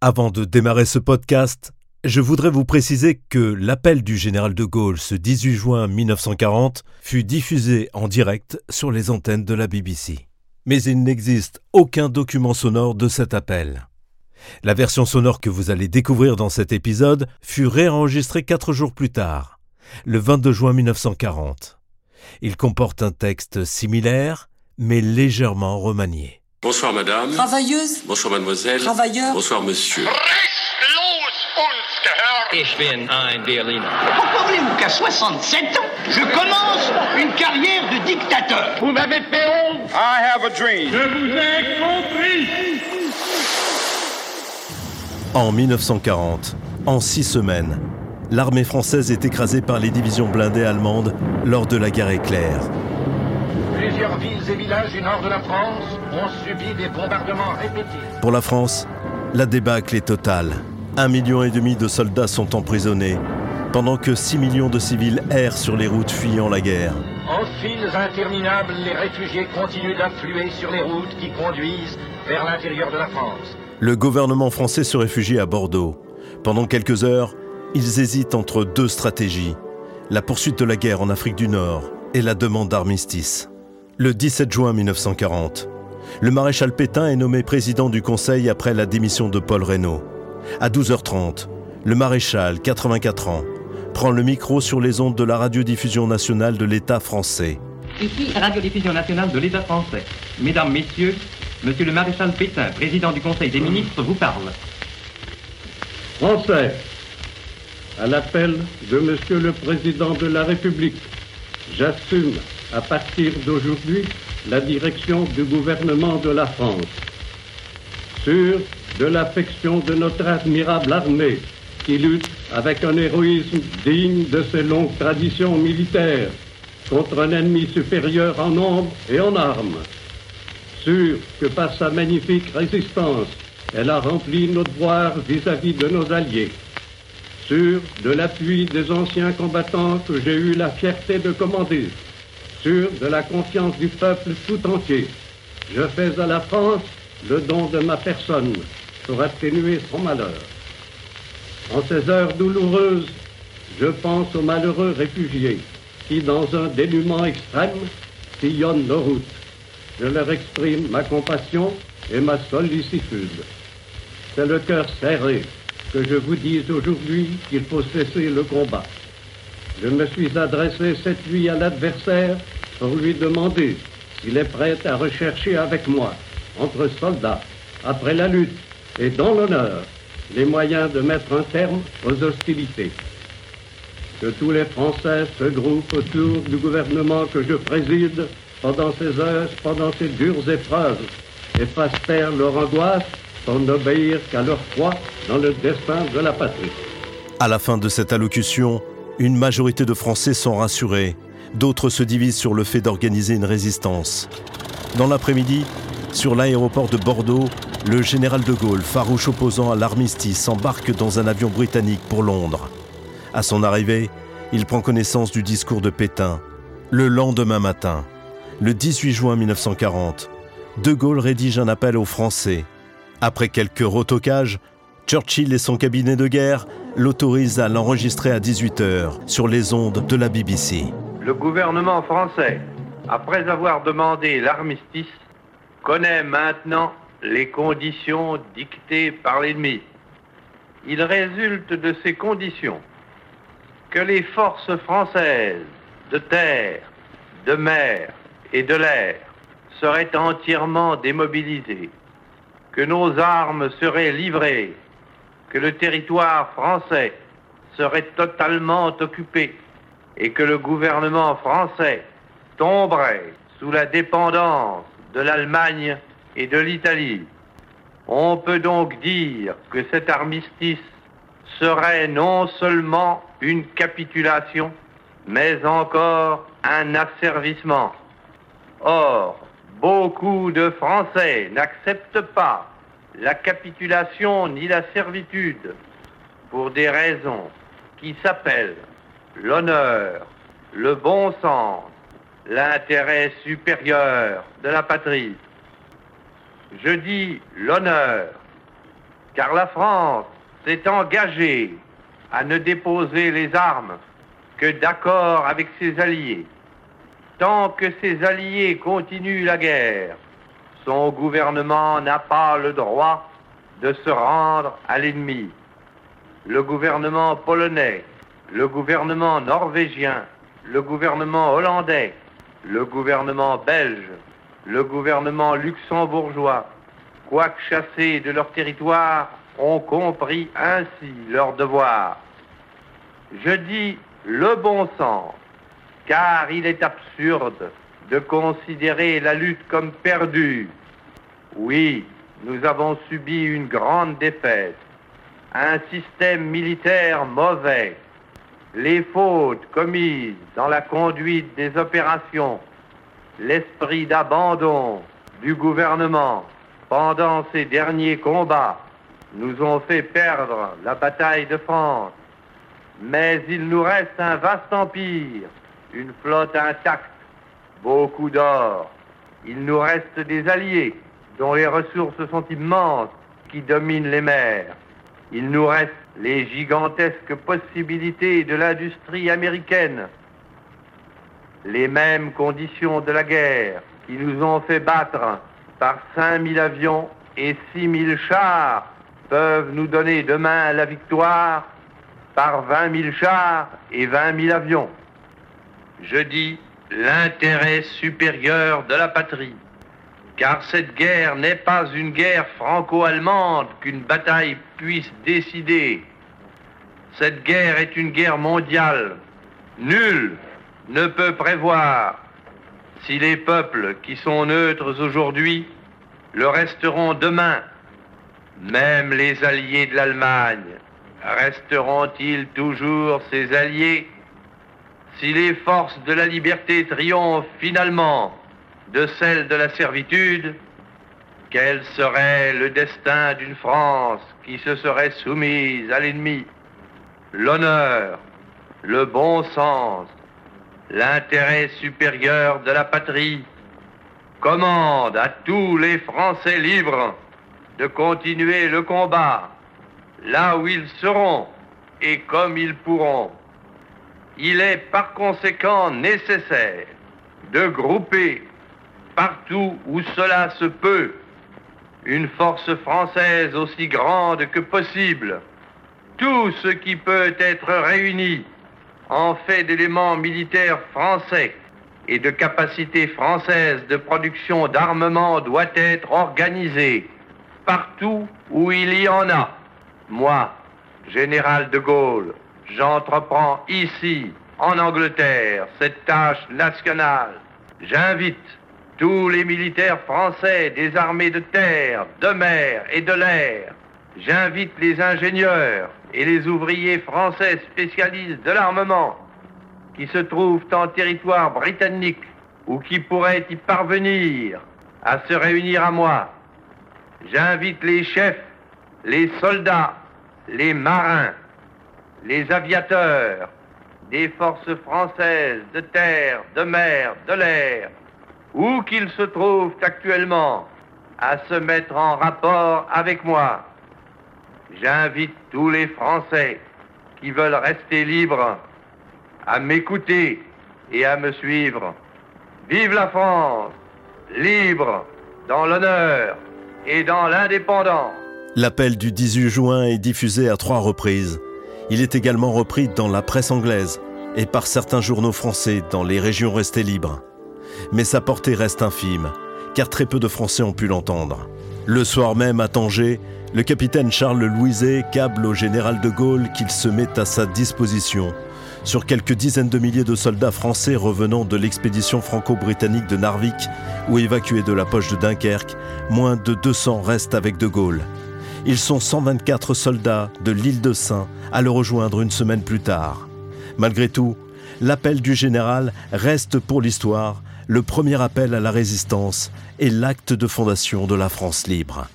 Avant de démarrer ce podcast, je voudrais vous préciser que l'appel du général de Gaulle ce 18 juin 1940 fut diffusé en direct sur les antennes de la BBC. Mais il n'existe aucun document sonore de cet appel. La version sonore que vous allez découvrir dans cet épisode fut réenregistrée quatre jours plus tard, le 22 juin 1940. Il comporte un texte similaire, mais légèrement remanié. Bonsoir madame. Travailleuse, Bonsoir mademoiselle. travailleur. Bonsoir monsieur. Restlos uns gehört. Ich bin ein Berliner. Comprenez-vous qu'à 67 ans, je commence une carrière de dictateur? Vous m'avez fait honte. I have a dream. Je vous ai compris. En 1940, en six semaines, l'armée française est écrasée par les divisions blindées allemandes lors de la guerre éclair. Plusieurs villes et villages du nord de la France ont subi des bombardements répétés. Pour la France, la débâcle est totale. Un million et demi de soldats sont emprisonnés, pendant que 6 millions de civils errent sur les routes fuyant la guerre. En files interminables, les réfugiés continuent d'affluer sur les routes qui conduisent vers l'intérieur de la France. Le gouvernement français se réfugie à Bordeaux. Pendant quelques heures, ils hésitent entre deux stratégies. La poursuite de la guerre en Afrique du Nord et la demande d'armistice. Le 17 juin 1940, le maréchal Pétain est nommé président du Conseil après la démission de Paul Reynaud. À 12h30, le maréchal, 84 ans, prend le micro sur les ondes de la radiodiffusion nationale de l'État français. Ici, Radiodiffusion nationale de l'État français. Mesdames, Messieurs, Monsieur le maréchal Pétain, président du Conseil des ministres, vous parle. Français, à l'appel de Monsieur le Président de la République, j'assume à partir d'aujourd'hui la direction du gouvernement de la France. Sûr de l'affection de notre admirable armée qui lutte avec un héroïsme digne de ses longues traditions militaires contre un ennemi supérieur en nombre et en armes. Sûr que par sa magnifique résistance, elle a rempli nos devoirs vis-à-vis de nos alliés. Sûr de l'appui des anciens combattants que j'ai eu la fierté de commander. Sûr de la confiance du peuple tout entier. Je fais à la France le don de ma personne pour atténuer son malheur. En ces heures douloureuses, je pense aux malheureux réfugiés qui, dans un dénuement extrême, sillonnent nos routes. Je leur exprime ma compassion et ma sollicitude. C'est le cœur serré que je vous dis aujourd'hui qu'il faut cesser le combat. Je me suis adressé cette nuit à l'adversaire pour lui demander s'il est prêt à rechercher avec moi, entre soldats, après la lutte et dans l'honneur, les moyens de mettre un terme aux hostilités. Que tous les Français se groupent autour du gouvernement que je préside pendant ces heures, pendant ces dures épreuves, et fassent taire leur angoisse pour n'obéir qu'à leur foi dans le destin de la patrie. À la fin de cette allocution, une majorité de Français sont rassurés. D'autres se divisent sur le fait d'organiser une résistance. Dans l'après-midi, sur l'aéroport de Bordeaux, le général de Gaulle, farouche opposant à l'armistice, embarque dans un avion britannique pour Londres. À son arrivée, il prend connaissance du discours de Pétain. Le lendemain matin, le 18 juin 1940, De Gaulle rédige un appel aux Français. Après quelques retocages, Churchill et son cabinet de guerre l'autorisent à l'enregistrer à 18h sur les ondes de la BBC. Le gouvernement français, après avoir demandé l'armistice, connaît maintenant les conditions dictées par l'ennemi. Il résulte de ces conditions que les forces françaises de terre, de mer et de l'air seraient entièrement démobilisées, que nos armes seraient livrées, que le territoire français serait totalement occupé et que le gouvernement français tomberait sous la dépendance de l'Allemagne et de l'Italie. On peut donc dire que cet armistice serait non seulement une capitulation, mais encore un asservissement. Or, beaucoup de Français n'acceptent pas la capitulation ni la servitude pour des raisons qui s'appellent l'honneur, le bon sens, l'intérêt supérieur de la patrie. Je dis l'honneur, car la France s'est engagée à ne déposer les armes que d'accord avec ses alliés. Tant que ses alliés continuent la guerre, son gouvernement n'a pas le droit de se rendre à l'ennemi. Le gouvernement polonais, le gouvernement norvégien, le gouvernement hollandais, le gouvernement belge, le gouvernement luxembourgeois, quoique chassés de leur territoire, ont compris ainsi leur devoir. Je dis le bon sens, car il est absurde de considérer la lutte comme perdue. Oui, nous avons subi une grande défaite, un système militaire mauvais, les fautes commises dans la conduite des opérations, l'esprit d'abandon du gouvernement pendant ces derniers combats nous ont fait perdre la bataille de France. Mais il nous reste un vaste empire, une flotte intacte, beaucoup d'or. Il nous reste des alliés dont les ressources sont immenses, qui dominent les mers. Il nous reste les gigantesques possibilités de l'industrie américaine, les mêmes conditions de la guerre qui nous ont fait battre par 5000 avions et 6000 chars peuvent nous donner demain la victoire par 20 000 chars et 20 000 avions. Je dis l'intérêt supérieur de la patrie, car cette guerre n'est pas une guerre franco-allemande qu'une bataille puisse décider. Cette guerre est une guerre mondiale. Nul ne peut prévoir si les peuples qui sont neutres aujourd'hui le resteront demain. Même les alliés de l'Allemagne resteront-ils toujours ses alliés? Si les forces de la liberté triomphent finalement de celles de la servitude Quel serait le destin d'une France qui se serait soumise à l'ennemi? L'honneur, le bon sens, l'intérêt supérieur de la patrie commande à tous les Français libres de continuer le combat là où ils seront et comme ils pourront. Il est par conséquent nécessaire de grouper partout où cela se peut une force française aussi grande que possible. Tout ce qui peut être réuni en fait d'éléments militaires français et de capacités françaises de production d'armement doit être organisé partout où il y en a. Moi, général de Gaulle, j'entreprends ici, en Angleterre, cette tâche nationale. J'invite tous les militaires français des armées de terre, de mer et de l'air. J'invite les ingénieurs et les ouvriers français spécialistes de l'armement qui se trouvent en territoire britannique ou qui pourraient y parvenir à se réunir à moi. J'invite les chefs, les soldats, les marins, les aviateurs des forces françaises de terre, de mer, de l'air, où qu'ils se trouvent actuellement, à se mettre en rapport avec moi. J'invite tous les Français qui veulent rester libres à m'écouter et à me suivre. Vive la France, libre, dans l'honneur et dans l'indépendance. L'appel du 18 juin est diffusé à trois reprises. Il est également repris dans la presse anglaise et par certains journaux français dans les régions restées libres. Mais sa portée reste infime, car très peu de Français ont pu l'entendre. Le soir même à Tanger, le capitaine Charles Louiset câble au général de Gaulle qu'il se met à sa disposition sur quelques dizaines de milliers de soldats français revenant de l'expédition franco-britannique de Narvik ou évacués de la poche de Dunkerque, moins de 200 restent avec de Gaulle. Ils sont 124 soldats de l'île de Saint à le rejoindre une semaine plus tard. Malgré tout, l'appel du général reste pour l'histoire le premier appel à la résistance et l'acte de fondation de la France libre.